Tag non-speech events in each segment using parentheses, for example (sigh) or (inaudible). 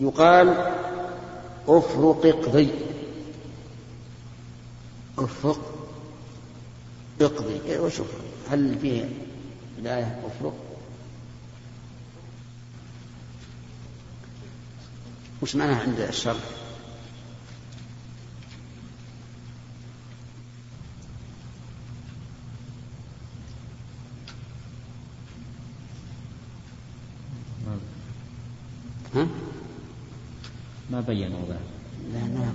يقال افرق اقضي افرق اقضي إيه، وشوف هل فيه الآية افرق؟ وش معناها عند الشر ما بينوا ذلك لا ما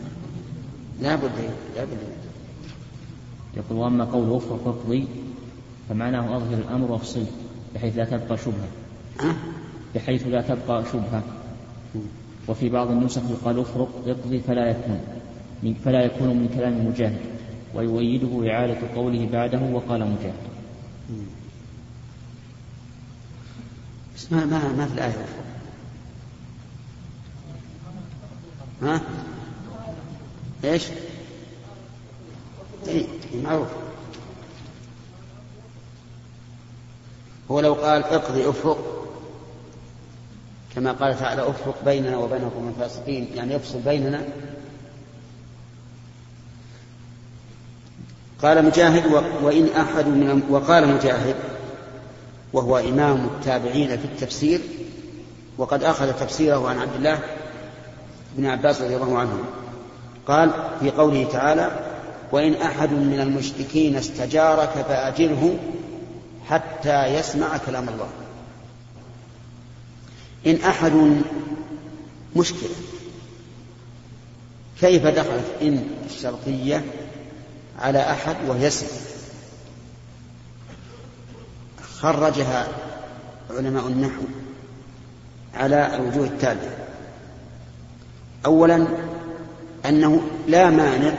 لا بد لا بد. يقول وأما قول افرق اقضي فمعناه أظهر الأمر وافصله بحيث لا تبقى شبهة. بحيث لا تبقى شبهة. وفي بعض النسخ يقال افرق اقضي فلا يكون فلا يكون من كلام مجاهد ويؤيده إعادة قوله بعده وقال مجاهد. بس ما ما ما في الآية أفرق. ها؟ إيش؟ اي معروف هو لو قال اقضي افرق كما قال تعالى افرق بيننا وبينكم الفاسقين يعني يفصل بيننا قال مجاهد وإن أحد من وقال مجاهد وهو إمام التابعين في التفسير وقد أخذ تفسيره عن عبد الله بن عباس رضي الله عنه. قال في قوله تعالى وإن أحد من المشركين استجارك فأجره حتى يسمع كلام الله. إن أحد مشكلة كيف دخلت إن الشرطية على أحد وهي خرجها علماء النحو على الوجوه التالية. أولا أنه لا مانع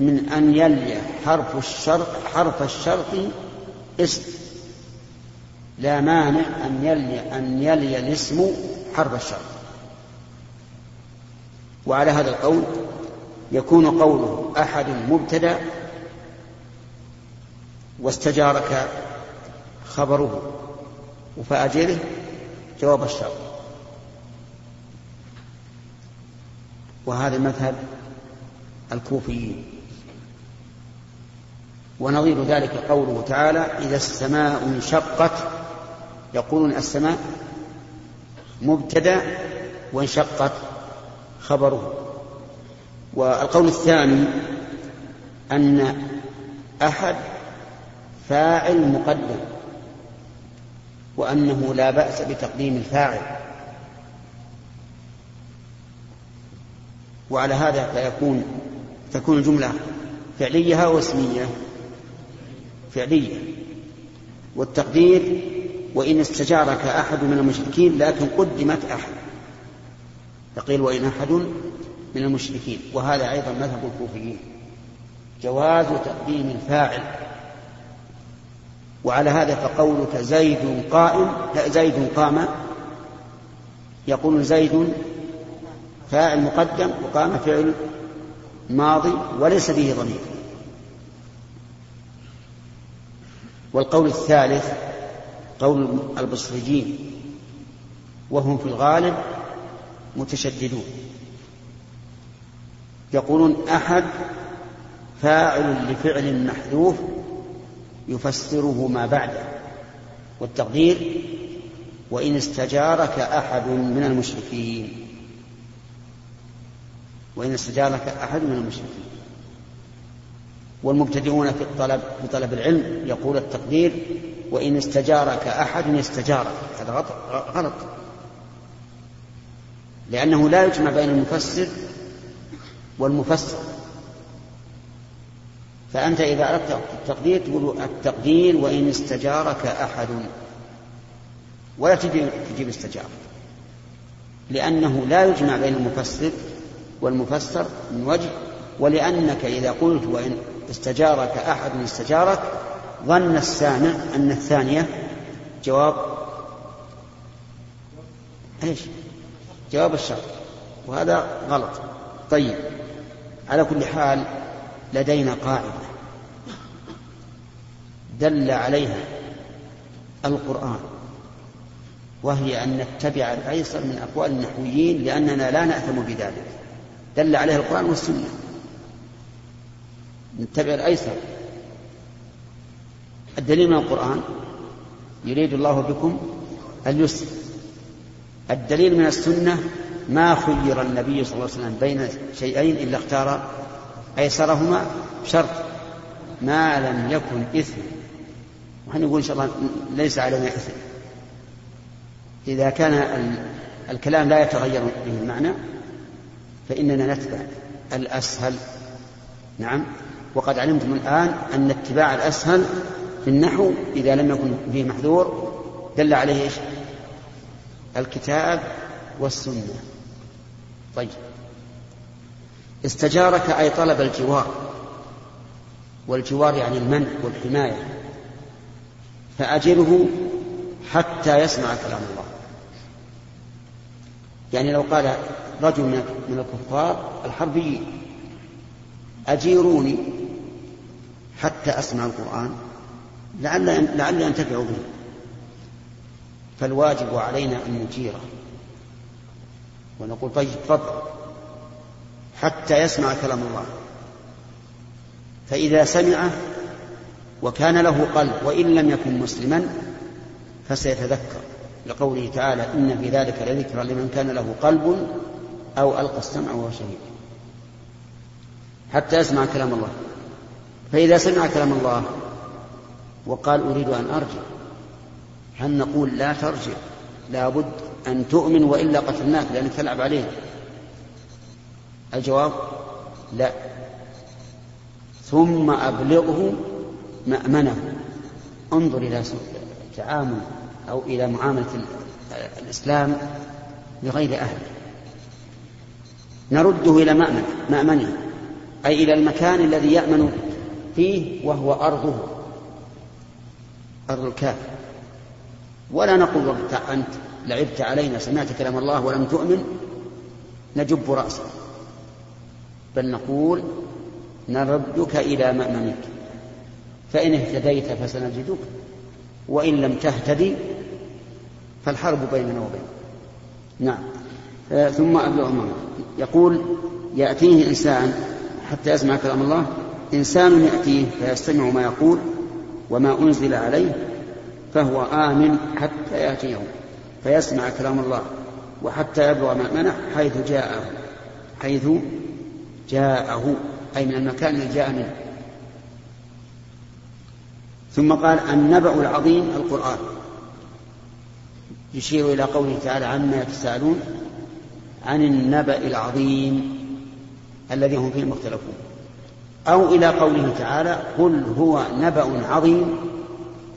من أن يلي حرف الشرط حرف الشرط اسم. لا مانع أن يلي أن يلي الاسم حرف الشرط. وعلى هذا القول يكون قوله أحد مبتدأ واستجارك خبره فأجره جواب الشرط. وهذا مذهب الكوفيين. ونظير ذلك قوله تعالى إذا السماء انشقت يقولون السماء مبتدأ وانشقت خبره. والقول الثاني أن أحد فاعل مقدم وأنه لا بأس بتقديم الفاعل. وعلى هذا فيكون تكون الجملة فعلية أو اسمية فعلية. والتقدير وإن استجارك أحد من المشركين لكن قدمت أحد. فقيل وإن أحد من المشركين. وهذا أيضا مذهب الكوفيين. جواز تقديم الفاعل. وعلى هذا فقولك زيد قائم زيد قام. يقول زيد فاعل مقدم وقام فعل ماضي وليس به ضمير. والقول الثالث قول البصريين وهم في الغالب متشددون. يقولون أحد فاعل لفعل محذوف يفسره ما بعده. والتقدير وإن استجارك أحد من المشركين. وإن استجارك أحد من المشركين. والمبتدئون في الطلب في طلب العلم يقول التقدير وإن استجارك أحد استجارك هذا غلط لأنه لا يجمع بين المفسر والمفسر. فأنت إذا أردت التقدير تقول التقدير وإن استجارك أحد. ولا تجيب, تجيب استجارة لأنه لا يجمع بين المفسر والمفسر من وجه ولأنك إذا قلت وإن استجارك أحد استجارك ظن السامع أن الثانية جواب إيش؟ جواب الشرط. وهذا غلط. طيب. على كل حال لدينا قاعدة دل عليها القرآن وهي أن نتبع الأيسر من أقوال النحويين لأننا لا نأثم بذلك. دل عليه القرآن والسنة. نتبع الأيسر. الدليل من القرآن يريد الله بكم اليسر. الدليل من السنة ما خير النبي صلى الله عليه وسلم بين شيئين إلا اختار أيسرهما شرط. ما لم يكن إثم. وحين نقول إن شاء الله ليس علينا إثم. إذا كان الكلام لا يتغير به المعنى فإننا نتبع الأسهل. نعم. وقد علمتم الآن أن اتباع الأسهل في النحو إذا لم يكن فيه محذور دل عليه إيش؟ الكتاب والسنة. طيب. استجارك أي طلب الجوار. والجوار يعني المنع والحماية. فأجره حتى يسمع كلام الله. يعني لو قال رجل من الكفار الحربيين أجيروني حتى أسمع القرآن لعل لعلي أنتفع به. فالواجب علينا أن نجيره. ونقول طيب تفضل. حتى يسمع كلام الله. فإذا سمعه وكان له قلب وإن لم يكن مسلما فسيتذكر. لقوله تعالى إن في ذلك لذكرى لمن كان له قلب أو ألقى السمع وهو شهيد. حتى يسمع كلام الله. فإذا سمع كلام الله وقال أريد أن أرجع هل نقول لا ترجع؟ لابد أن تؤمن وإلا قتلناك لأنك تلعب عليه الجواب لا. ثم أبلغه مأمنه. انظر إلى تعامل أو إلى معاملة الإسلام لغير أهله نرده إلى مأمن مأمنه أي إلى المكان الذي يأمن فيه وهو أرضه أرض الكافر ولا نقول أنت لعبت علينا سمعت كلام الله ولم تؤمن نجب رأسك. بل نقول نردك إلى مأمنك. فإن اهتديت فسنجدك. وإن لم تهتدي فالحرب بيننا وبينك. نعم. آه ثم أبلغ يقول يأتيه إنسان حتى يسمع كلام الله إنسان يأتيه فيستمع ما يقول وما أنزل عليه فهو آمن حتى يأتيه فيسمع كلام الله وحتى يبلغ مأمنه حيث جاءه حيث جاءه أي من المكان الذي جاء منه. ثم قال النبأ العظيم القرآن. يشير إلى قوله تعالى عما يتساءلون عن النبأ العظيم الذي هم فيه مختلفون. أو إلى قوله تعالى قل هو نبأ عظيم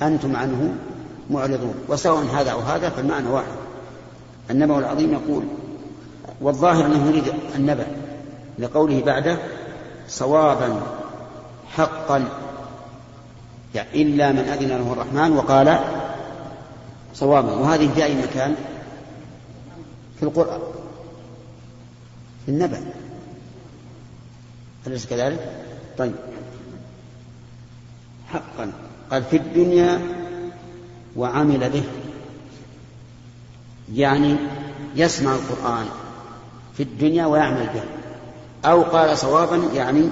أنتم عنه معرضون. وسواء هذا أو هذا فالمعنى واحد. النبأ العظيم يقول والظاهر أنه يريد النبأ لقوله بعده صوابا حقا يعني إلا من أذن له الرحمن وقال صوابا وهذه في أي مكان؟ في القرآن. في النبأ. أليس كذلك؟ طيب. حقا. قال في الدنيا وعمل به. يعني يسمع القرآن في الدنيا ويعمل به. أو قال صوابا يعني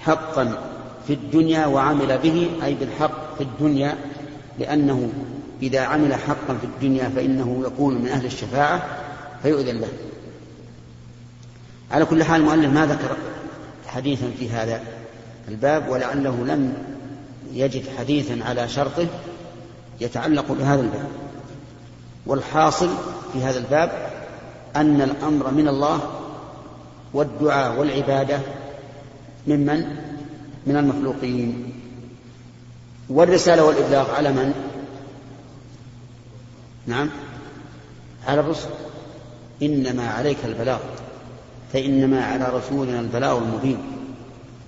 حقا. في الدنيا وعمل به أي بالحق في الدنيا لأنه إذا عمل حقا في الدنيا فإنه يكون من أهل الشفاعة فيؤذن له على كل حال المؤلف ما ذكر حديثا في هذا الباب ولعله لم يجد حديثا على شرطه يتعلق بهذا الباب. والحاصل في هذا الباب أن الأمر من الله والدعاء والعبادة ممن من المخلوقين. والرسالة والإبلاغ على من؟ نعم. على الرسل. إنما عليك البلاغ فإنما على رسولنا البلاغ المبين.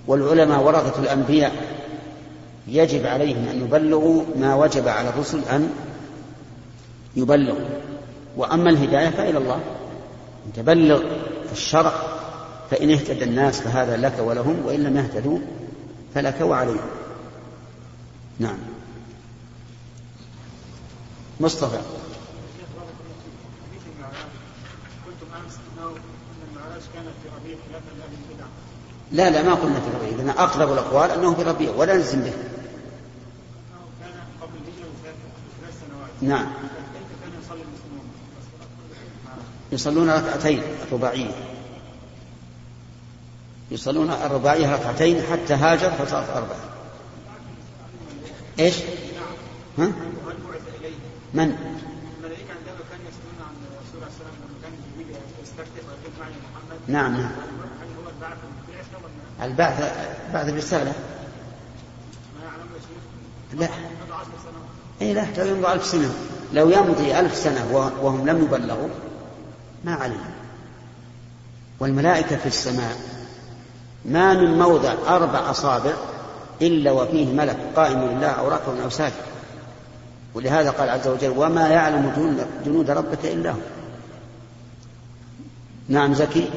والعلماء ورثة الأنبياء يجب عليهم أن يبلغوا ما وجب على الرسل أن يبلغوا. وأما الهداية فإلى الله. أن تبلغ الشرع فإن اهتدى الناس فهذا لك ولهم وإن لم يهتدوا فلك وعليه نعم. مصطفى. لا لا ما قلنا في ربيع لأن أقرب الأقوال أنه في ربيع ولا نلزم به. نعم. يصلون ركعتين رباعية. يصلون الرباعية ركعتين حتى هاجر فصارت أربعة إيش؟ ها؟ من؟ نعم نعم البعث بعد الرسالة لا اي لا لو يمضي ألف سنة لو يمضي ألف سنة وهم لم يبلغوا ما علم والملائكة في السماء ما من موضع أربع أصابع إلا وفيه ملك قائم لله أو راكع أو ساجد ولهذا قال عز وجل وما يعلم جنود ربك إلا هو. نعم زكي.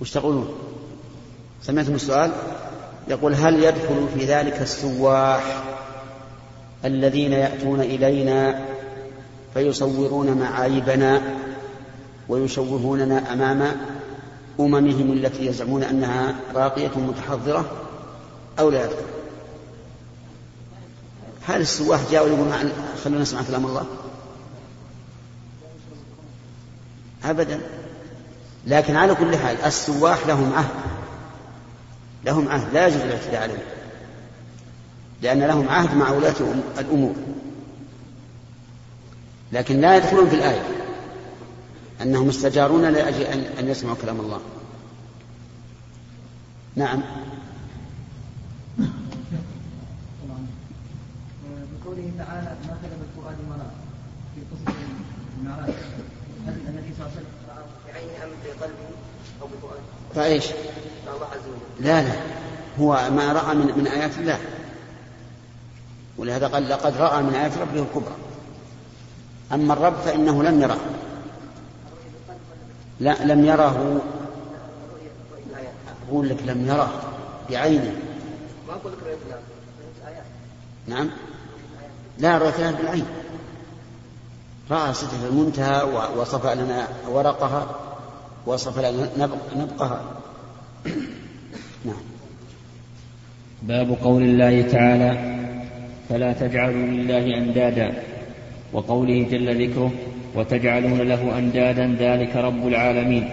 وش تقولون؟ سمعتم السؤال؟ يقول هل يدخل في ذلك السواح الذين يأتون إلينا فيصورون معايبنا ويشوهوننا أمام أممهم التي يزعمون أنها راقية متحضرة أو لا يدخل؟ هل السواح جاءوا يقولون خلونا نسمع كلام الله. أبدا. لكن على كل حال السواح لهم عهد. لهم عهد لا يجوز الاعتداء عليهم. لأن لهم عهد مع ولاة الأمور. لكن لا يدخلون في الآية. أنهم استجارون لأجل أن يسمعوا كلام الله. نعم. بقوله تعالى ما كتب الفؤاد مرأة في قصة المعراج. هل النبي صلى الله عليه وسلم بعينه أم بقلبه أو بفؤاده؟ فإيش؟ وجل لا لا. هو ما رأى من, من آيات الله. ولهذا قال لقد رأى من آيات ربه الكبرى. أما الرب فإنه لم يره. لا لم يره. أقول لك لم يره. بعينه. ما أقول لك نعم. لا رؤية بالعين. رأى سدرة المنتهى ووصف لنا ورقها وصف لنا نبقها. باب قول الله تعالى فلا تجعلوا لله أندادا وقوله جل ذكره وتجعلون له أندادا ذلك رب العالمين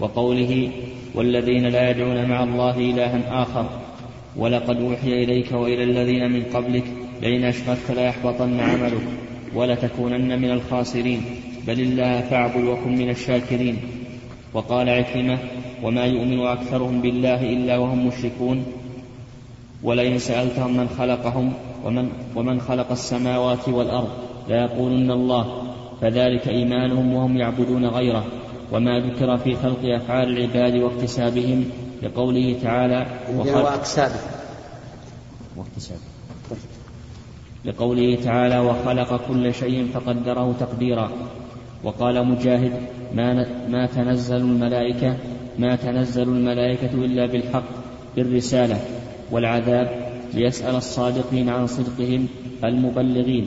وقوله والذين لا يدعون مع الله إلها آخر ولقد أوحي إليك وإلى الذين من قبلك لئن أشركت ليحبطن عملك ولتكونن من الخاسرين بل الله فاعبد وكن من الشاكرين. وقال عكرمة وما يؤمن أكثرهم بالله إلا وهم مشركون ولئن سألتهم من خلقهم ومن, ومن خلق السماوات والأرض ليقولن الله فذلك إيمانهم وهم يعبدون غيره وما ذكر في خلق أفعال العباد واكتسابهم لقوله تعالى واكتسابهم. لقوله تعالى وخلق كل شيء فقدره تقديرا وقال مجاهد ما, ما تنزل الملائكة ما تنزل الملائكة إلا بالحق بالرسالة والعذاب ليسأل الصادقين عن صدقهم المبلغين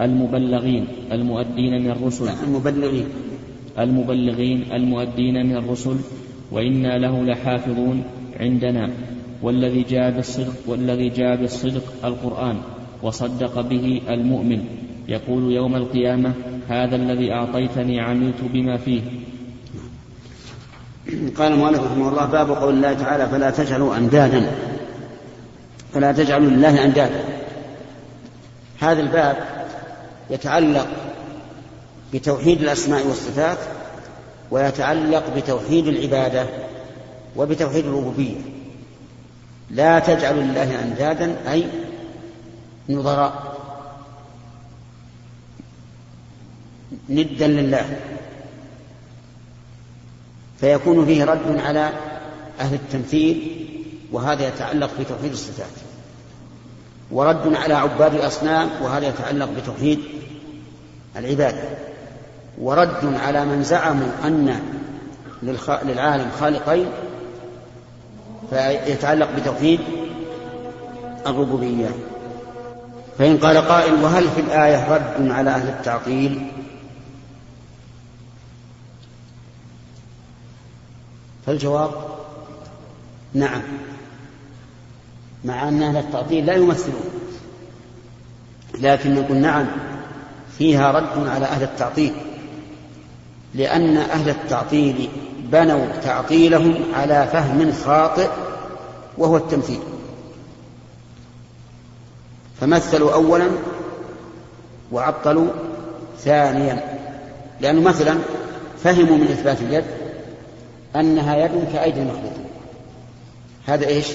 المبلغين المؤدين من الرسل. المبلغين. المبلغين المؤدين من الرسل. وإنا له لحافظون عندنا والذي جاء بالصدق والذي جاء بالصدق القرآن وصدق به المؤمن. يقول يوم القيامة هذا الذي أعطيتني عملت بما فيه. قال المؤلف رحمه الله باب قول الله تعالى فلا تجعلوا أندادا. فلا تجعلوا لله أندادا. هذا الباب يتعلق بتوحيد الأسماء والصفات ويتعلق بتوحيد العبادة وبتوحيد الربوبية. لا تجعلوا لله أندادا أي نظراء. ندا لله. فيكون فيه رد على أهل التمثيل وهذا يتعلق بتوحيد الصفات. ورد على عباد الأصنام وهذا يتعلق بتوحيد العبادة ورد على من زعموا أن للعالم خالقين فيتعلق بتوحيد الربوبية. فإن قال قائل وهل في الآية رد على أهل التعطيل؟ فالجواب نعم مع أن أهل التعطيل لا يمثلون لكن نقول نعم فيها رد على أهل التعطيل لأن أهل التعطيل بنوا تعطيلهم على فهم خاطئ وهو التمثيل. فمثلوا أولا وعطلوا ثانيا لأنه مثلا فهموا من إثبات اليد أنها يد كأيدي المخلوقين. هذا إيش؟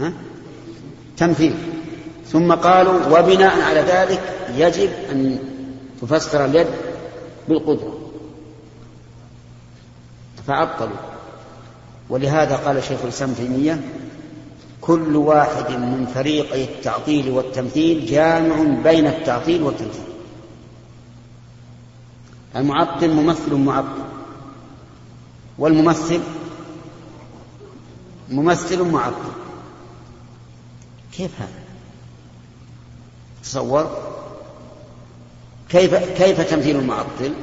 ها؟ تمثيل. ثم قالوا وبناء على ذلك يجب أن تفسر اليد بالقدرة. فعطلوا ولهذا قال شيخ الإسلام تيمية كل واحد من فريقي التعطيل والتمثيل جامع بين التعطيل والتمثيل. المعطل ممثل معطل. والممثل ممثل معطل. كيف هذا؟ تصور. كيف كيف تمثيل المعطل؟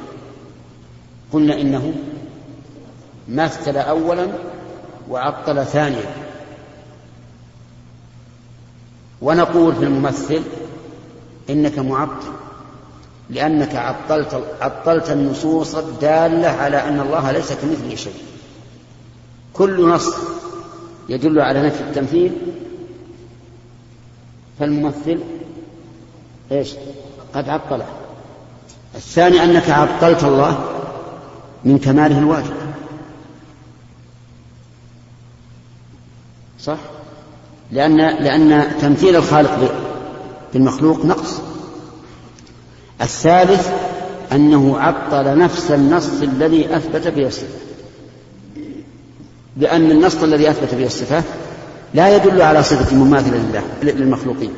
قلنا إنه مثل اولا وعطل ثانيا. ونقول في الممثل إنك معطل. لأنك عطلت عطلت النصوص الدالة على أن الله ليس كمثله شيء. كل نص يدل على نفي التمثيل. فالممثل إيش؟ قد عطله. الثاني أنك عطلت الله من كماله الواجب. صح؟ لأن لأن تمثيل الخالق بالمخلوق نقص. الثالث أنه عطل نفس النص الذي أثبت به الصفة. لأن النص الذي أثبت به الصفة لا يدل على صفة مماثلة لله للمخلوقين.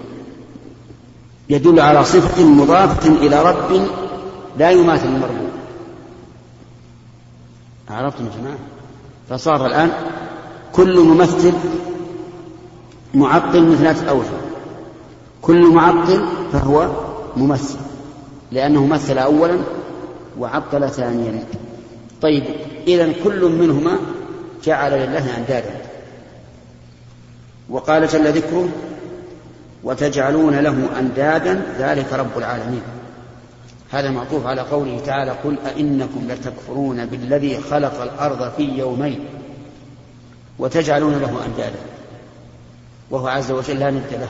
يدل على صفة مضافة إلى رب لا يماثل المربوب عرفتم يا جماعة؟ فصار الآن كل ممثل معطل ثلاثة أوجه كل معطل فهو ممثل. لأنه مثل أولا وعطل ثانيا. طيب إذا كل منهما جعل لله أندادا. وقال جل ذكره وتجعلون له أندادا ذلك رب العالمين. هذا معطوف على قوله تعالى قل أئنكم لتكفرون بالذي خلق الأرض في يومين. وتجعلون له أندادا. وهو عز وجل لا ند له.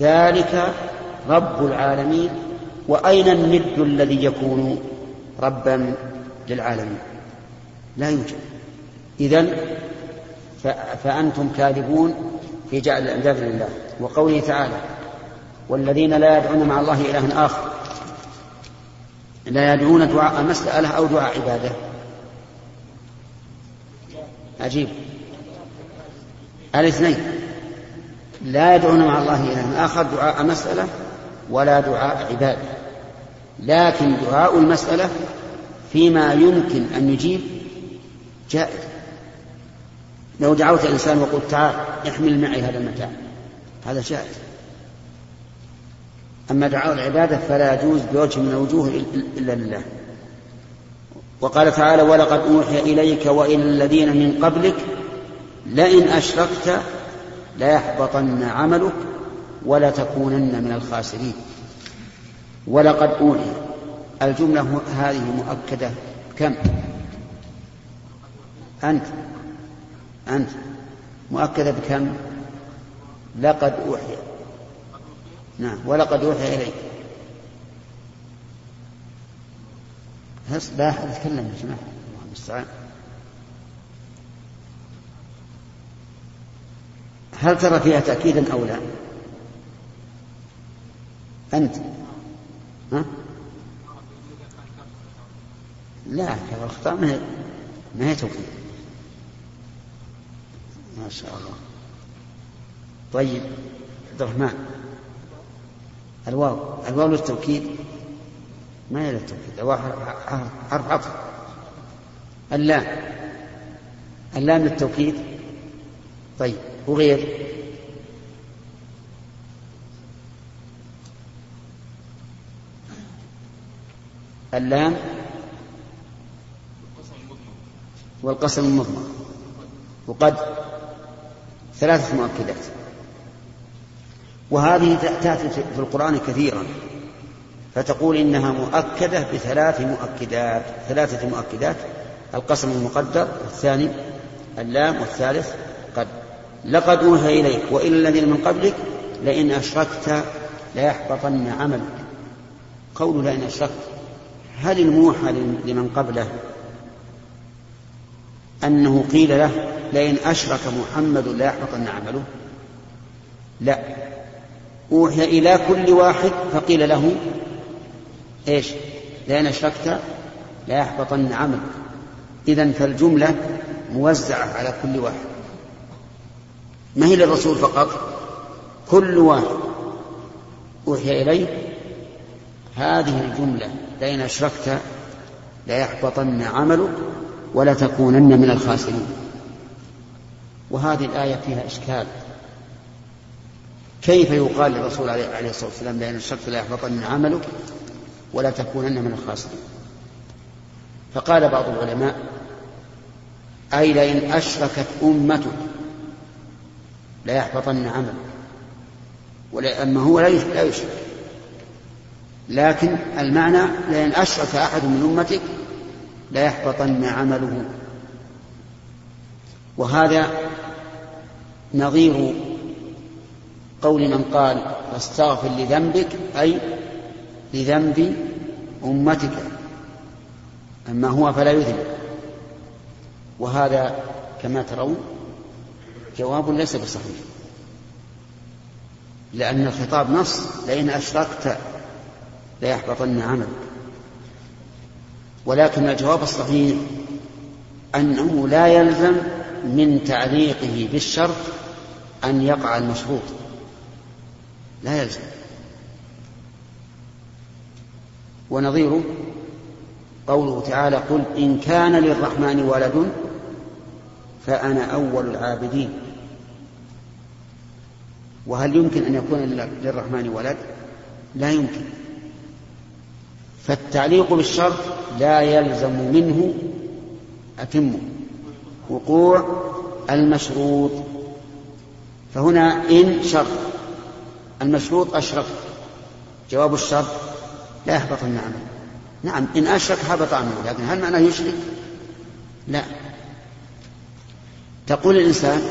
ذلك رب العالمين وأين الند الذي يكون ربا للعالمين؟ لا يوجد. إذن فأنتم كاذبون في جعل الأنداد لله. وقوله تعالى والذين لا يدعون مع الله إلها آخر. لا يدعون دعاء مسألة أو دعاء عبادة؟ عجيب. الاثنين. لا يدعون مع الله إلها آخر دعاء مسألة ولا دعاء عبادة. لكن دعاء المسألة فيما يمكن أن يجيب جائز. لو دعوت إنسان وقلت تعال احمل معي هذا المتاع هذا جائز. أما دعاء العبادة فلا يجوز بوجه من الوجوه إلا لله. وقال تعالى ولقد أوحي إليك وإلى الذين من قبلك لئن أشركت ليحبطن عملك ولتكونن من الخاسرين. ولقد أوحي الجملة هذه مؤكدة. كم؟ أنت. أنت. مؤكدة بكم؟ لقد أوحي. نعم ولقد أوحي إليك. لا أحد يتكلم يا جماعة. الله المستعان. هل ترى فيها تأكيدا أو لا؟ أنت. ها؟ لا الأخطاء ما هي ما هي توكيد ما شاء الله. طيب عبد الرحمن. الواو. الواو للتوكيد ما هي للتوكيد الواو حرف عطف. اللام. اللام للتوكيد طيب وغير؟ اللام والقسم المضمر. وقد ثلاثة مؤكدات. وهذه تأتي في القرآن كثيرا. فتقول إنها مؤكدة بثلاث مؤكدات. ثلاثة مؤكدات. القسم المقدر والثاني اللام والثالث قد. لقد أوحي إليك وإلى الذين من قبلك لئن أشركت ليحبطن عملك. قول لئن أشركت. هل الموحى لمن قبله أنه قيل له لئن أشرك محمد ليحبطن عمله لا. أوحي إلى كل واحد فقيل له إيش؟ لئن أشركت ليحبطن عملك إذا فالجملة موزعة على كل واحد. ما هي للرسول فقط؟ كل واحد أوحي إليه. هذه الجملة لئن أشركت ليحبطن عملك ولتكونن من الخاسرين. وهذه الآية فيها إشكال. كيف يقال للرسول عليه الصلاة والسلام لئن أشركت ليحبطن عملك ولا تكونن من الخاسرين؟ فقال بعض العلماء أي لئن أشركت أمتك ليحبطن عملك. ولأما هو لا يشرك. لكن المعنى لئن أشرك أحد من أمتك ليحبطن عمله. وهذا نظير قول من قال فاستغفر لذنبك أي لذنب أمتك أما هو فلا يذنب. وهذا كما ترون جواب ليس بصحيح لأن الخطاب نص لئن أشركت ليحبطن عملك. ولكن الجواب الصحيح أنه لا يلزم من تعليقه بالشرط أن يقع المشروط. لا يلزم. ونظيره قوله تعالى قل إن كان للرحمن ولد فأنا أول العابدين. وهل يمكن أن يكون للرحمن ولد؟ لا يمكن. فالتعليق بالشرط لا يلزم منه أتمه وقوع المشروط. فهنا إن شرط المشروط أشرف. جواب الشرط لا يحبط النعم. نعم إن أشرك هبط عمله لكن هل معناه يشرك؟ لا. تقول الإنسان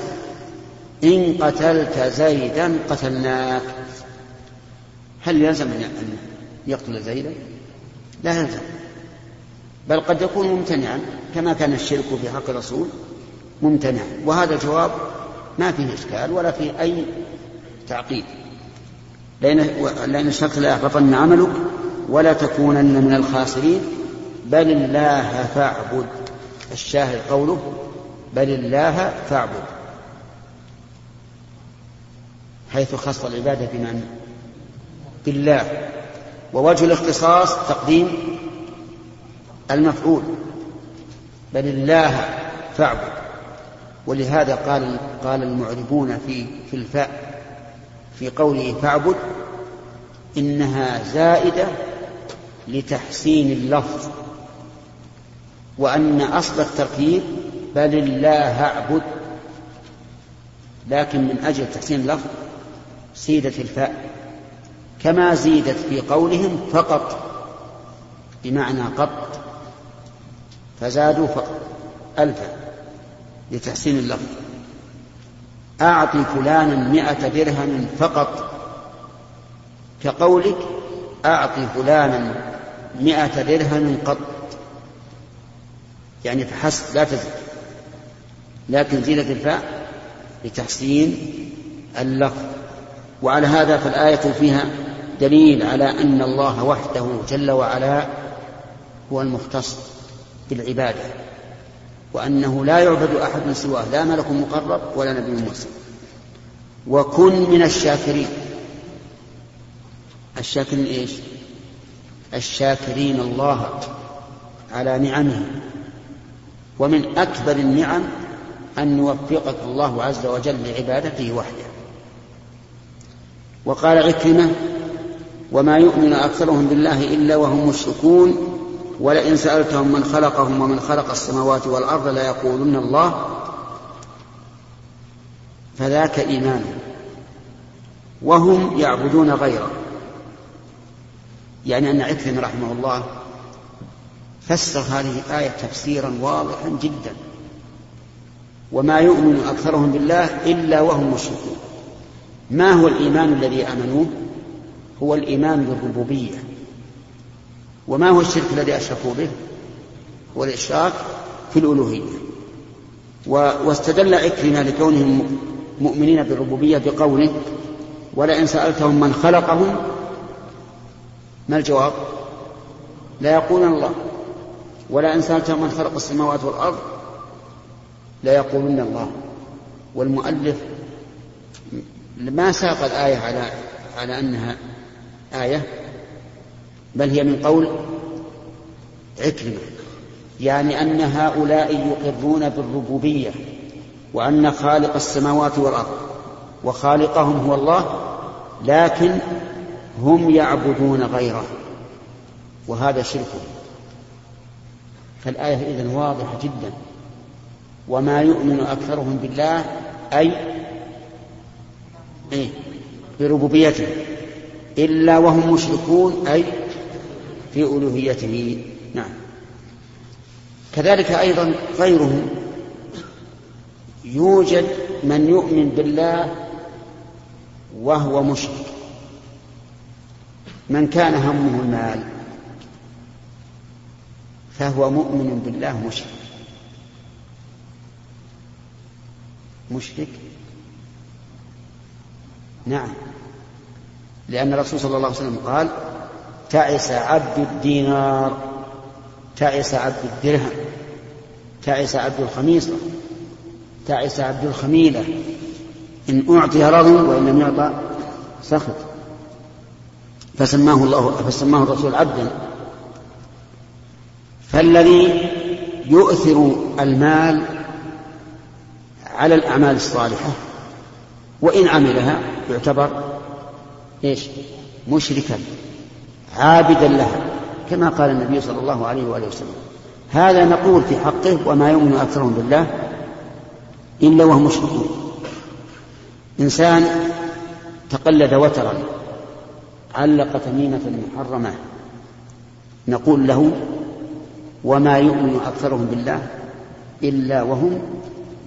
إن قتلت زيدا قتلناك. هل يلزم أن يقتل زيدا؟ لا يلزم بل قد يكون ممتنعا كما كان الشرك في حق الرسول ممتنعا. وهذا الجواب ما فيه إشكال ولا فيه أي تعقيد. لأن الشرط لا يحبطن عملك ولا تكونن من الخاسرين. بل الله فاعبد. الشاهد قوله بل الله فاعبد. حيث خص العبادة بمن؟ بالله. ووجه الاختصاص تقديم المفعول. بل الله فاعبد. ولهذا قال قال المعربون في في الفاء في قوله فاعبد إنها زائدة لتحسين اللفظ. وأن أصل التركيب بل الله اعبد. لكن من أجل تحسين اللفظ سيدت الفاء. كما زيدت في قولهم فقط بمعنى قط فزادوا فقط ألفا لتحسين اللفظ. أعط فلانا مئة درهم فقط كقولك أعط فلانا مئة درهم قط. يعني فحسب لا تزد لكن زيدت الفاء لتحسين اللفظ. وعلى هذا فالآية فيها دليل على أن الله وحده جل وعلا هو المختص بالعبادة وأنه لا يعبد أحد سواه لا ملك مقرب ولا نبي مرسل. وكن من الشاكرين. الشاكرين إيش؟ الشاكرين الله على نعمه. ومن أكبر النعم أن يوفقك الله عز وجل لعبادته وحده. وقال عكرمة وما يؤمن أكثرهم بالله إلا وهم مشركون ولئن سألتهم من خلقهم ومن خلق السماوات والأرض ليقولن الله. فذاك إيمان. وهم يعبدون غيره. يعني أن عكرمة رحمه الله فسر هذه الآية تفسيرا واضحا جدا. وما يؤمن أكثرهم بالله إلا وهم مشركون. ما هو الإيمان الذي آمنوه؟ هو الإيمان بالربوبية. وما هو الشرك الذي أشركوا به؟ هو الإشراك في الألوهية. واستدل عكرمة لكونهم مؤمنين بالربوبية بقوله ولئن سألتهم من خلقهم ما الجواب؟ لا يقولون الله. ولئن سألتهم من خلق السماوات والأرض لا يقولون الله. والمؤلف ما ساق الآية على على أنها آية. بل هي من قول عكرمة يعني أن هؤلاء يقرون بالربوبية وأن خالق السماوات والأرض وخالقهم هو الله لكن هم يعبدون غيره وهذا شرك. فالآية إذن واضحة جدا. وما يؤمن أكثرهم بالله أي إيه؟ بربوبيته. إلا وهم مشركون أي في ألوهيته. نعم. كذلك أيضا غيرهم. يوجد من يؤمن بالله وهو مشرك. من كان همه المال فهو مؤمن بالله مشرك. مشرك؟ نعم. لأن الرسول صلى الله عليه وسلم قال تعس عبد الدينار تعس عبد الدرهم تعس عبد الخميصة تعس عبد الخميلة. إن أعطي رضي وإن لم يعطى سخط. فسماه الله فسماه الرسول عبدا. فالذي يؤثر المال على الأعمال الصالحة وإن عملها يعتبر إيش؟ مشركا عابدا لها كما قال النبي صلى الله عليه وآله وسلم. هذا نقول في حقه وما يؤمن أكثرهم بالله إلا وهم مشركون. إنسان تقلد وترا علق تميمة محرمة نقول له وما يؤمن أكثرهم بالله إلا وهم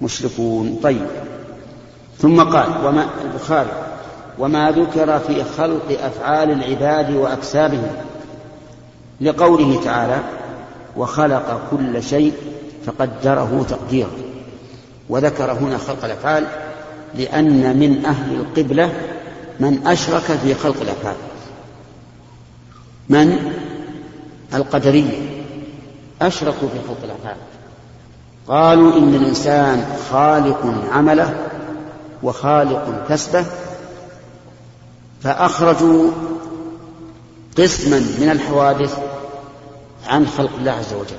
مشركون. طيب ثم قال وما البخاري وما ذكر في خلق أفعال العباد وأكسابهم لقوله تعالى وخلق كل شيء فقدره تقديرا وذكر هنا خلق الأفعال لأن من أهل القبلة من أشرك في خلق الأفعال. من؟ القدرية. أشركوا في خلق الأفعال. قالوا إن الإنسان خالق عمله وخالق كسبه فأخرجوا قسما من الحوادث عن خلق الله عز وجل.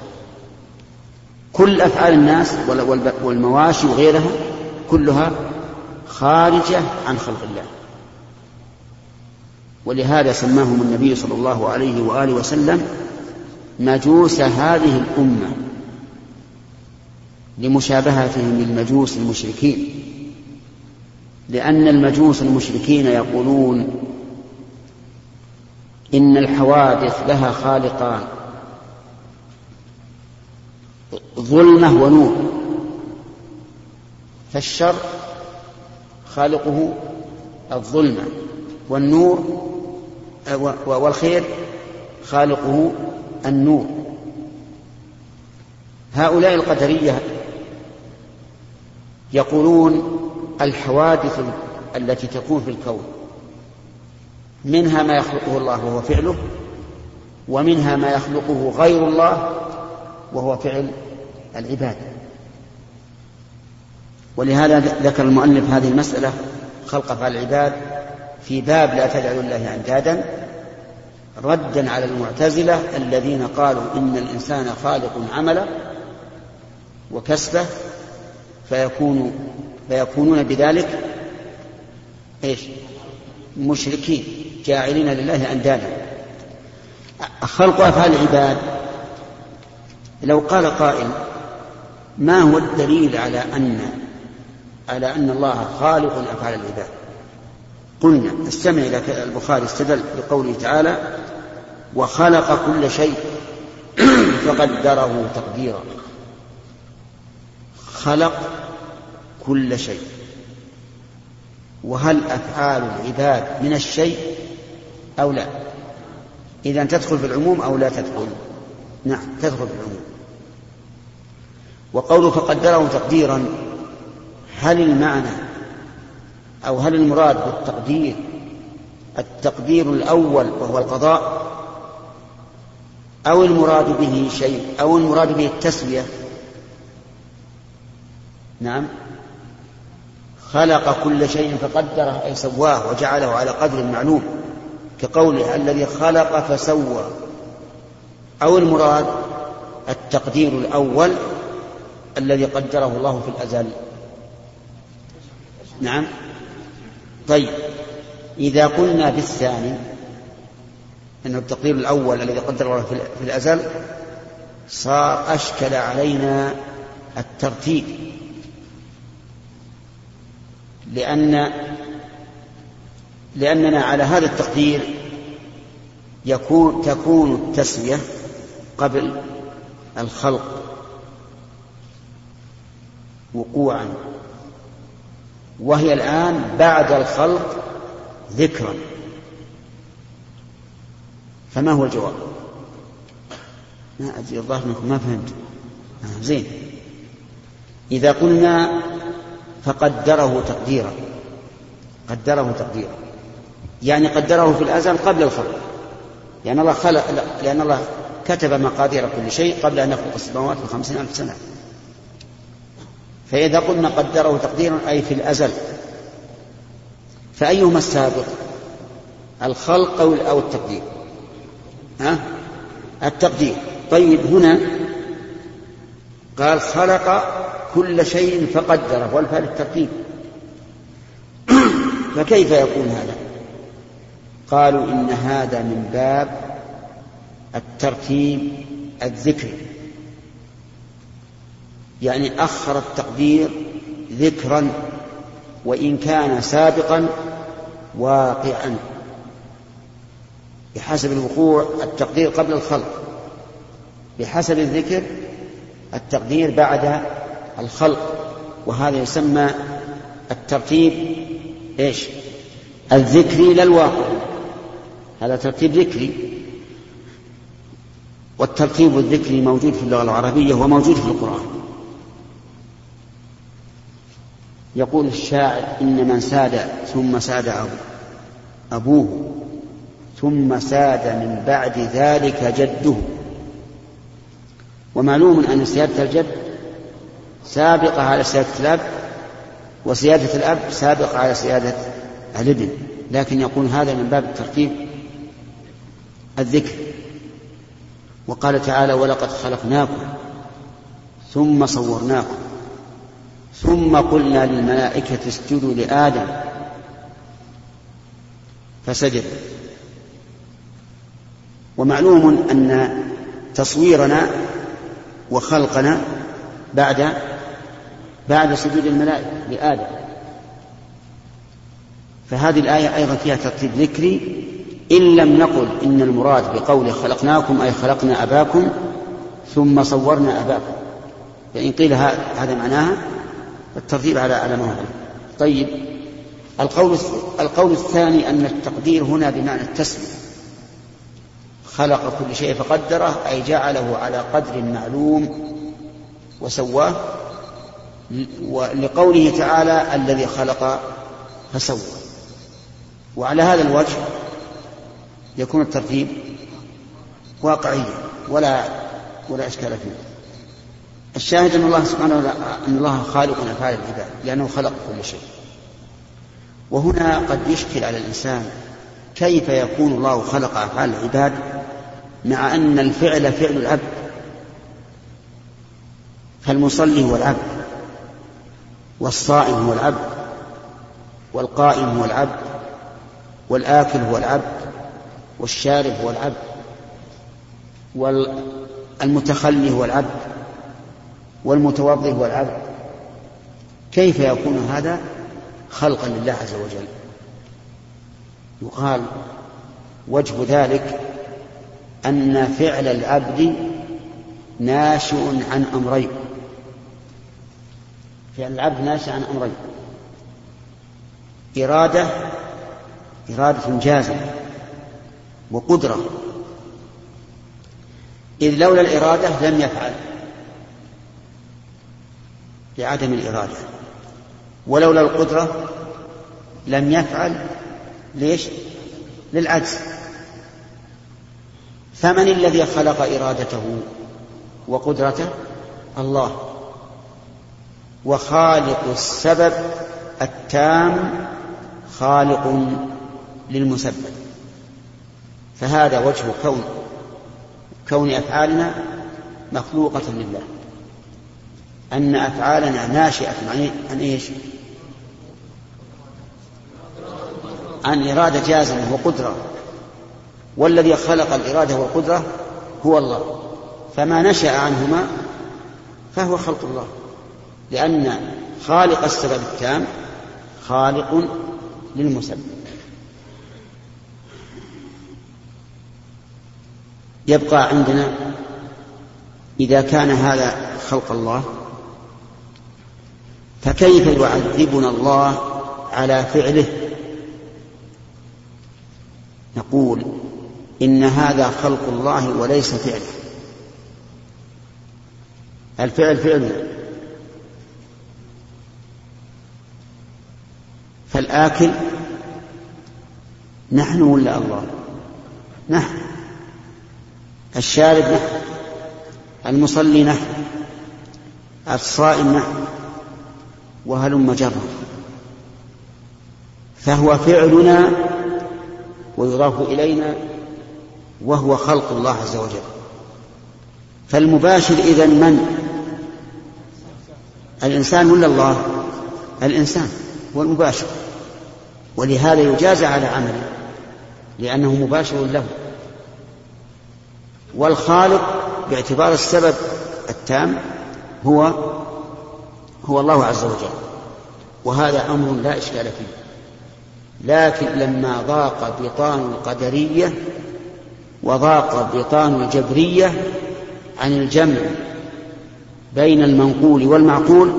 كل أفعال الناس والمواشي وغيرها كلها خارجة عن خلق الله. ولهذا سماهم النبي صلى الله عليه وآله وسلم مجوس هذه الأمة لمشابهتهم للمجوس المشركين. لأن المجوس المشركين يقولون إن الحوادث لها خالقان. ظلمة ونور. فالشر خالقه الظلمة والنور والخير خالقه النور. هؤلاء القدرية يقولون الحوادث التي تكون في الكون. منها ما يخلقه الله وهو فعله ومنها ما يخلقه غير الله وهو فعل العباد ولهذا ذكر المؤلف هذه المسألة خلق أفعال العباد في باب لا تجعلوا الله أندادا ردا على المعتزلة الذين قالوا إن الإنسان خالق عمله وكسبه فيكون فيكونون بذلك إيش؟ مشركين جاعلين لله أندادا. خلق أفعال العباد. لو قال قائل ما هو الدليل على أن على أن الله خالق افعال العباد؟ قلنا استمع إلى البخاري استدل بقوله تعالى وخلق كل شيء (clears throat) فقدره تقديرا. خلق كل شيء. وهل أفعال العباد من الشيء أو لا؟ إذا تدخل في العموم أو لا تدخل؟ نعم تدخل في العموم. وقوله فقدره تقديرا هل المعنى أو هل المراد بالتقدير التقدير الأول وهو القضاء؟ أو المراد به شيء أو المراد به التسوية؟ نعم. خلق كل شيء فقدره أي سواه وجعله على قدر معلوم كقوله الذي خلق فسوى. أو المراد التقدير الأول الذي قدره الله في الأزل. نعم. طيب. إذا قلنا بالثاني إنه التقدير الأول الذي قدره الله في الأزل صار أشكل علينا الترتيب. لأن لأننا على هذا التقدير يكون تكون التسوية قبل الخلق وقوعا. وهي الآن بعد الخلق ذكرا. فما هو الجواب؟ ما أدري الظاهر ما فهمت آه زين. إذا قلنا فقدره تقديرا. قدره تقديرا. يعني قدره في الأزل قبل الخلق. لأن الله خلق لأن الله كتب مقادير كل شيء قبل أن يخلق السماوات بخمسين ألف سنة. فإذا قلنا قدره تقديرا أي في الأزل فأيهما السابق؟ الخلق أو التقدير؟ ها؟ التقدير. طيب هنا قال خلق كل شيء فقدره والفاء للترتيب (clears throat) فكيف يكون هذا؟ قالوا إن هذا من باب الترتيب الذكري. يعني أخر التقدير ذكرا وإن كان سابقا واقعا. بحسب الوقوع التقدير قبل الخلق. بحسب الذكر التقدير بعد الخلق وهذا يسمى الترتيب إيش؟ الذكري لا الواقعي هذا ترتيب ذكري. والترتيب الذكري موجود في اللغة العربية وموجود في القرآن. يقول الشاعر إن من ساد ثم ساد أبوه ثم ساد من بعد ذلك جده. ومعلوم أن سيادة الجد سابقة على سيادة الأب وسيادة الأب سابقة على سيادة الابن. لكن يقول هذا من باب الترتيب الذكر. وقال تعالى ولقد خلقناكم ثم صورناكم ثم قلنا للملائكة اسجدوا لآدم فسجد. ومعلوم أن تصويرنا وخلقنا بعد بعد سجود الملائكة لآدم. فهذه الآية أيضا فيها ترتيب ذكري. إن لم نقل إن المراد بقوله خلقناكم أي خلقنا أباكم ثم صورنا أباكم. فإن قيل هذا معناها الترتيب على على ما طيب القول القول الثاني أن التقدير هنا بمعنى التسمية خلق كل شيء فقدره أي جعله على قدر معلوم. وسواه لقوله تعالى الذي خلق فسوى. وعلى هذا الوجه يكون الترتيب واقعيا ولا ولا إشكال فيه. الشاهد أن الله سبحانه أن الله خالق أفعال العباد لأنه خلق كل شيء. وهنا قد يشكل على الإنسان كيف يكون الله خلق أفعال العباد مع أن الفعل فعل العبد. فالمصلي هو العبد والصائم هو العبد والقائم هو العبد والآكل هو العبد والشارب هو العبد والمتخلي هو العبد والمتوضئ هو العبد. كيف يكون هذا؟ خلقا لله عز وجل. يقال وجه ذلك أن فعل العبد ناشئ عن أمرين. فعل العبد ناشئ عن أمرين. إرادة إرادة جازمة وقدرة. إذ لولا الإرادة لم يفعل. لعدم الإرادة. ولولا القدرة لم يفعل ليش؟ للعجز. فمن الذي خلق إرادته وقدرته؟ الله. وخالق السبب التام خالق للمسبب. فهذا وجه كون كون أفعالنا مخلوقة لله. أن أفعالنا ناشئة عن إيش؟ عن إرادة جازمة وقدرة. والذي خلق الإرادة والقدرة هو الله. فما نشأ عنهما فهو خلق الله. لأن خالق السبب التام خالق للمسبب. يبقى عندنا إذا كان هذا خلق الله فكيف يعذبنا الله على فعله؟ نقول إن هذا خلق الله وليس فعله. الفعل فعله فالآكل نحن ولا الله؟ نحن. الشارب نحن. المصلي نحن. الصائم نحن. وهلم جرا فهو فعلنا ويضاف إلينا وهو خلق الله عز وجل. فالمباشر إذا من؟ الإنسان ولا الله؟ الإنسان هو المباشر ولهذا يجازى على عمله لأنه مباشر له. والخالق باعتبار السبب التام هو هو الله عز وجل وهذا أمر لا إشكال فيه. لكن لما ضاق بطان القدرية وضاق بطان الجبرية عن الجمع بين المنقول والمعقول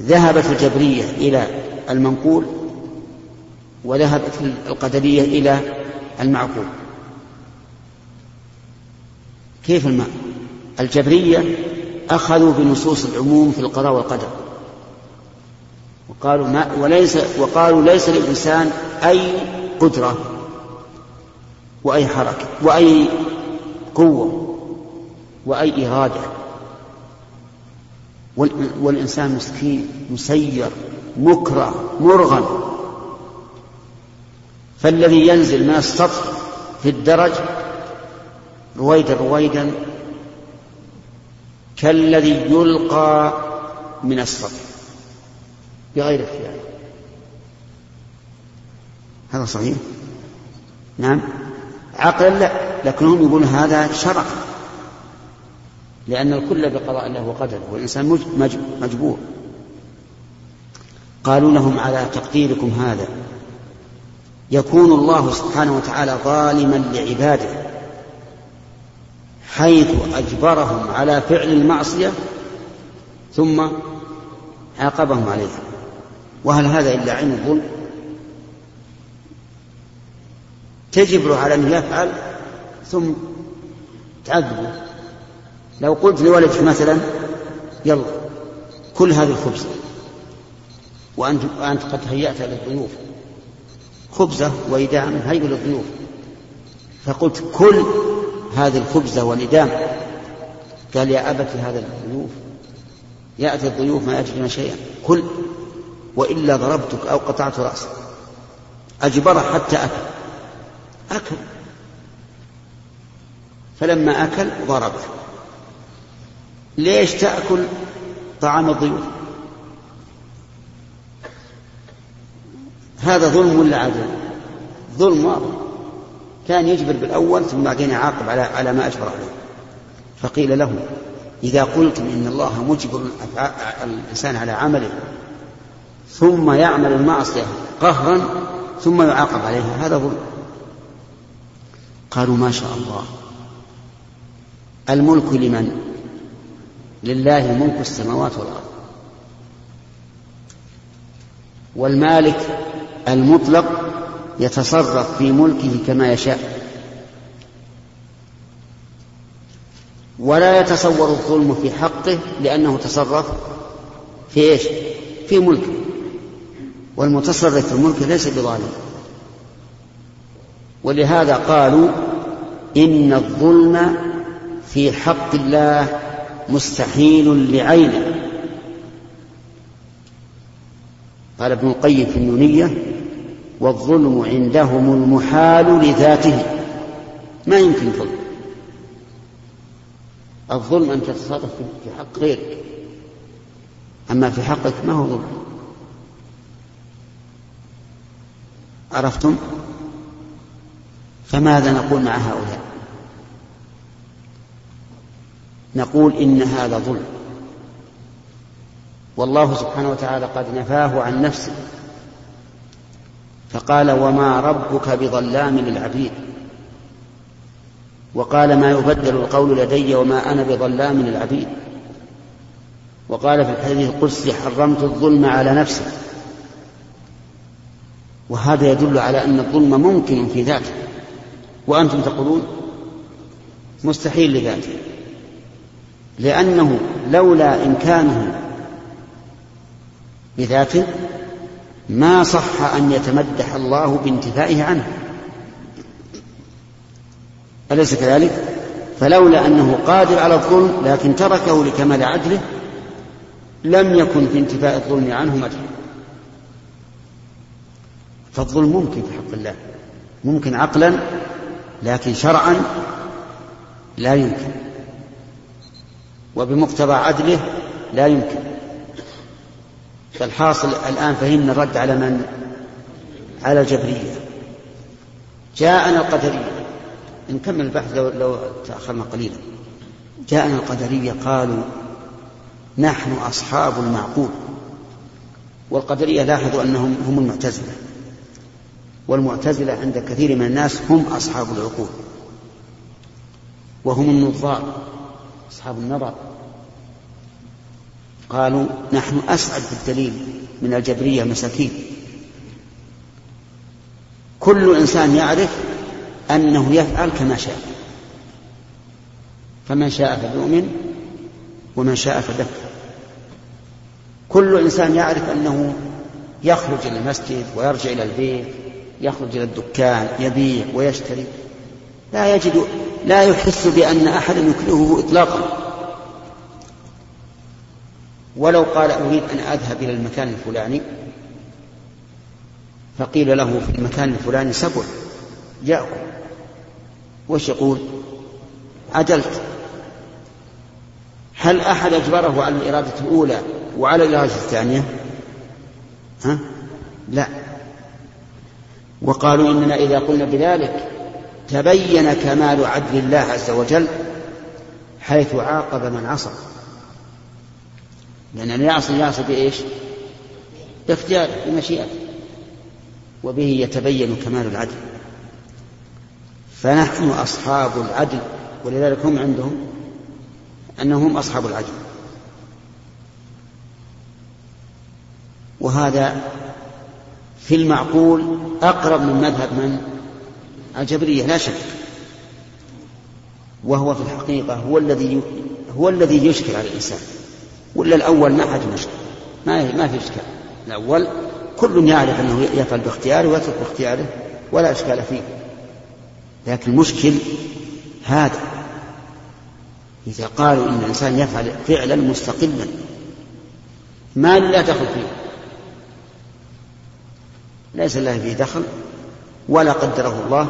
ذهبت الجبرية إلى المنقول وذهبت القدرية إلى المعقول. كيف الماء؟ الجبرية أخذوا بنصوص العموم في القضاء والقدر. وقالوا ما وليس وقالوا ليس للإنسان أي قدرة وأي حركة وأي قوة وأي إرادة. والإنسان مسكين مسير مكره مرغم. فالذي ينزل من السطح في الدرج رويدا رويدا كالذي يلقى من السطح. بغير اختيار. هذا صحيح؟ نعم. عقلا لا لكنهم يقولون هذا شرع. لأن الكل بقضاء الله وقدره والإنسان مجبور. قالوا لهم على تقديركم هذا. يكون الله سبحانه وتعالى ظالما لعباده حيث أجبرهم على فعل المعصية ثم عاقبهم عليها. وهل هذا إلا عين الظلم تجبر على أن يفعل ثم تعذبه. لو قلت لولدك مثلا يلا كل هذه الخبزة وأنت, وأنت قد هيأت للضيوف. خبزة وإدام هيئ للضيوف فقلت كل هذه الخبزة والإدام. قال يا أبت هذا الضيوف يأتي الضيوف ما يجدون شيئا. كل وإلا ضربتك أو قطعت رأسك. أجبره حتى أكل. أكل. فلما أكل ضربه. ليش تأكل طعام الضيوف؟ هذا ظلم ولا عدل ظلم واضح. كان يجبر بالأول ثم بعدين يعاقب على على ما أجبر عليه. فقيل له إذا قلتم إن الله مجبر الإنسان على عمله ثم يعمل المعصية قهرا ثم يعاقب عليها هذا ظلم. قالوا ما شاء الله. الملك لمن؟ لله ملك السماوات والأرض. والمالك المطلق يتصرف في ملكه كما يشاء. ولا يتصور الظلم في حقه لأنه تصرف في إيش؟ في ملكه. والمتصرف في الملك ليس بظالم. ولهذا قالوا إن الظلم في حق الله مستحيل لعينه. قال ابن القيم في النونية والظلم عندهم المحال لذاته. ما يمكن ظلم. الظلم أن تتصرف في حق غيرك. أما في حقك ما هو ظلم. عرفتم؟ فماذا نقول مع هؤلاء؟ نقول إن هذا ظلم. والله سبحانه وتعالى قد نفاه عن نفسه. فقال وما ربك بظلام للعبيد. وقال ما يبدل القول لدي وما أنا بظلام للعبيد. وقال في الحديث القدسي حرمت الظلم على نفسي. وهذا يدل على أن الظلم ممكن في ذاته. وأنتم تقولون مستحيل لذاته. لأنه لولا إمكانه بذاته ما صح أن يتمدح الله بانتفائه عنه. أليس كذلك؟ فلولا أنه قادر على الظلم لكن تركه لكمال عدله لم يكن في انتفاء الظلم عنه مدحا. فالظلم ممكن في حق الله ممكن عقلا لكن شرعا لا يمكن. وبمقتضى عدله لا يمكن. فالحاصل الآن فهمنا الرد على من؟ على الجبرية جاءنا القدرية. نكمل البحث لو, لو تأخرنا قليلا. جاءنا القدرية قالوا نحن أصحاب المعقول. والقدرية لاحظوا أنهم هم المعتزلة. والمعتزلة عند كثير من الناس هم أصحاب العقول. وهم النظار. أصحاب النظر. قالوا نحن أسعد بالدليل من الجبرية مساكين. كل إنسان يعرف أنه يفعل كما شاء. فمن شاء فليؤمن ومن شاء فليكفر. كل إنسان يعرف أنه يخرج إلى المسجد ويرجع إلى البيت يخرج إلى الدكان يبيع ويشتري. لا يجد لا يحس بأن أحدا يكرهه إطلاقا. ولو قال أريد أن أذهب إلى المكان الفلاني فقيل له في المكان الفلاني سبع جاءكم. وش يقول؟ عدلت هل أحد أجبره على الإرادة الأولى وعلى الإرادة الثانية؟ ها؟ لا. وقالوا إننا إذا قلنا بذلك تبين كمال عدل الله عز وجل حيث عاقب من عصى. لأن يعصي يعصي بإيش؟ باختياره بمشيئته وبه يتبين كمال العدل. فنحن أصحاب العدل ولذلك هم عندهم أنهم أصحاب العدل. وهذا في المعقول أقرب من مذهب من؟ الجبرية لا شك. وهو في الحقيقة هو الذي هو الذي يشكل على الإنسان. ولا الأول ما حد مشكل ما ما في إشكال. الأول كل يعرف أنه يفعل باختياره ويترك باختياره ولا إشكال فيه. لكن المشكل هذا. إذا قالوا إن الإنسان يفعل فعلا مستقلا. ما لا دخل فيه. ليس له فيه دخل ولا قدره الله.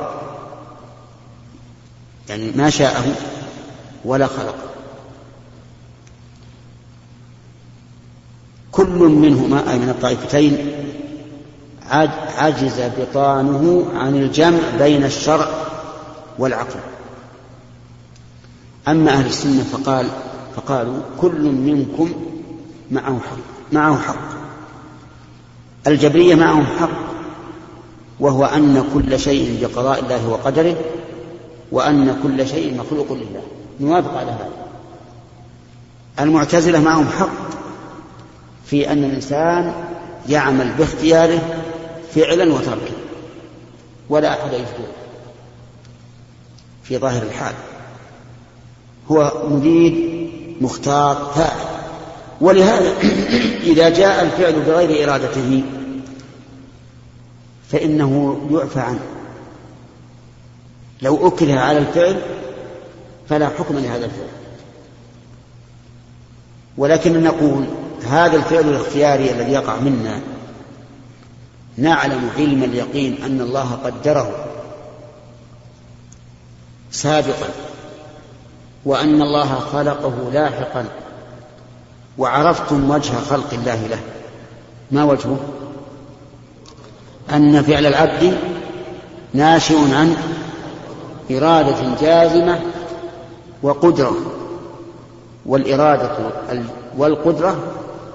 يعني ما شاءه ولا خلقه. كل منهما أي من الطائفتين عجز بطانه عن الجمع بين الشرع والعقل. أما أهل السنة فقال فقالوا كل منكم معه حق معه حق. الجبرية معهم حق وهو أن كل شيء بقضاء الله وقدره وأن كل شيء مخلوق لله. نوافق على هذا. المعتزلة معهم حق. في أن الإنسان يعمل باختياره فعلا وتركا. ولا أحد يجبره. في ظاهر الحال. هو مريد مختار فاعل. ولهذا (clears throat) إذا جاء الفعل بغير إرادته فإنه يعفى عنه. لو أكره على الفعل فلا حكم لهذا الفعل. ولكن نقول هذا الفعل الاختياري الذي يقع منا. نعلم علم اليقين أن الله قدره. سابقا. وأن الله خلقه لاحقا. وعرفتم وجه خلق الله له. ما وجهه؟ أن فعل العبد ناشئ عن إرادة جازمة وقدرة. والإرادة والقدرة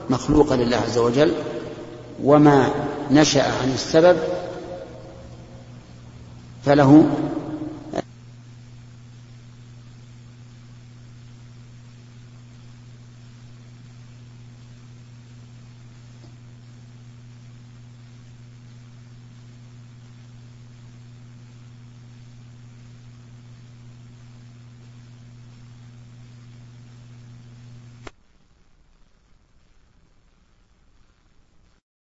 مخلوقة لله عز وجل وما نشأ عن السبب فله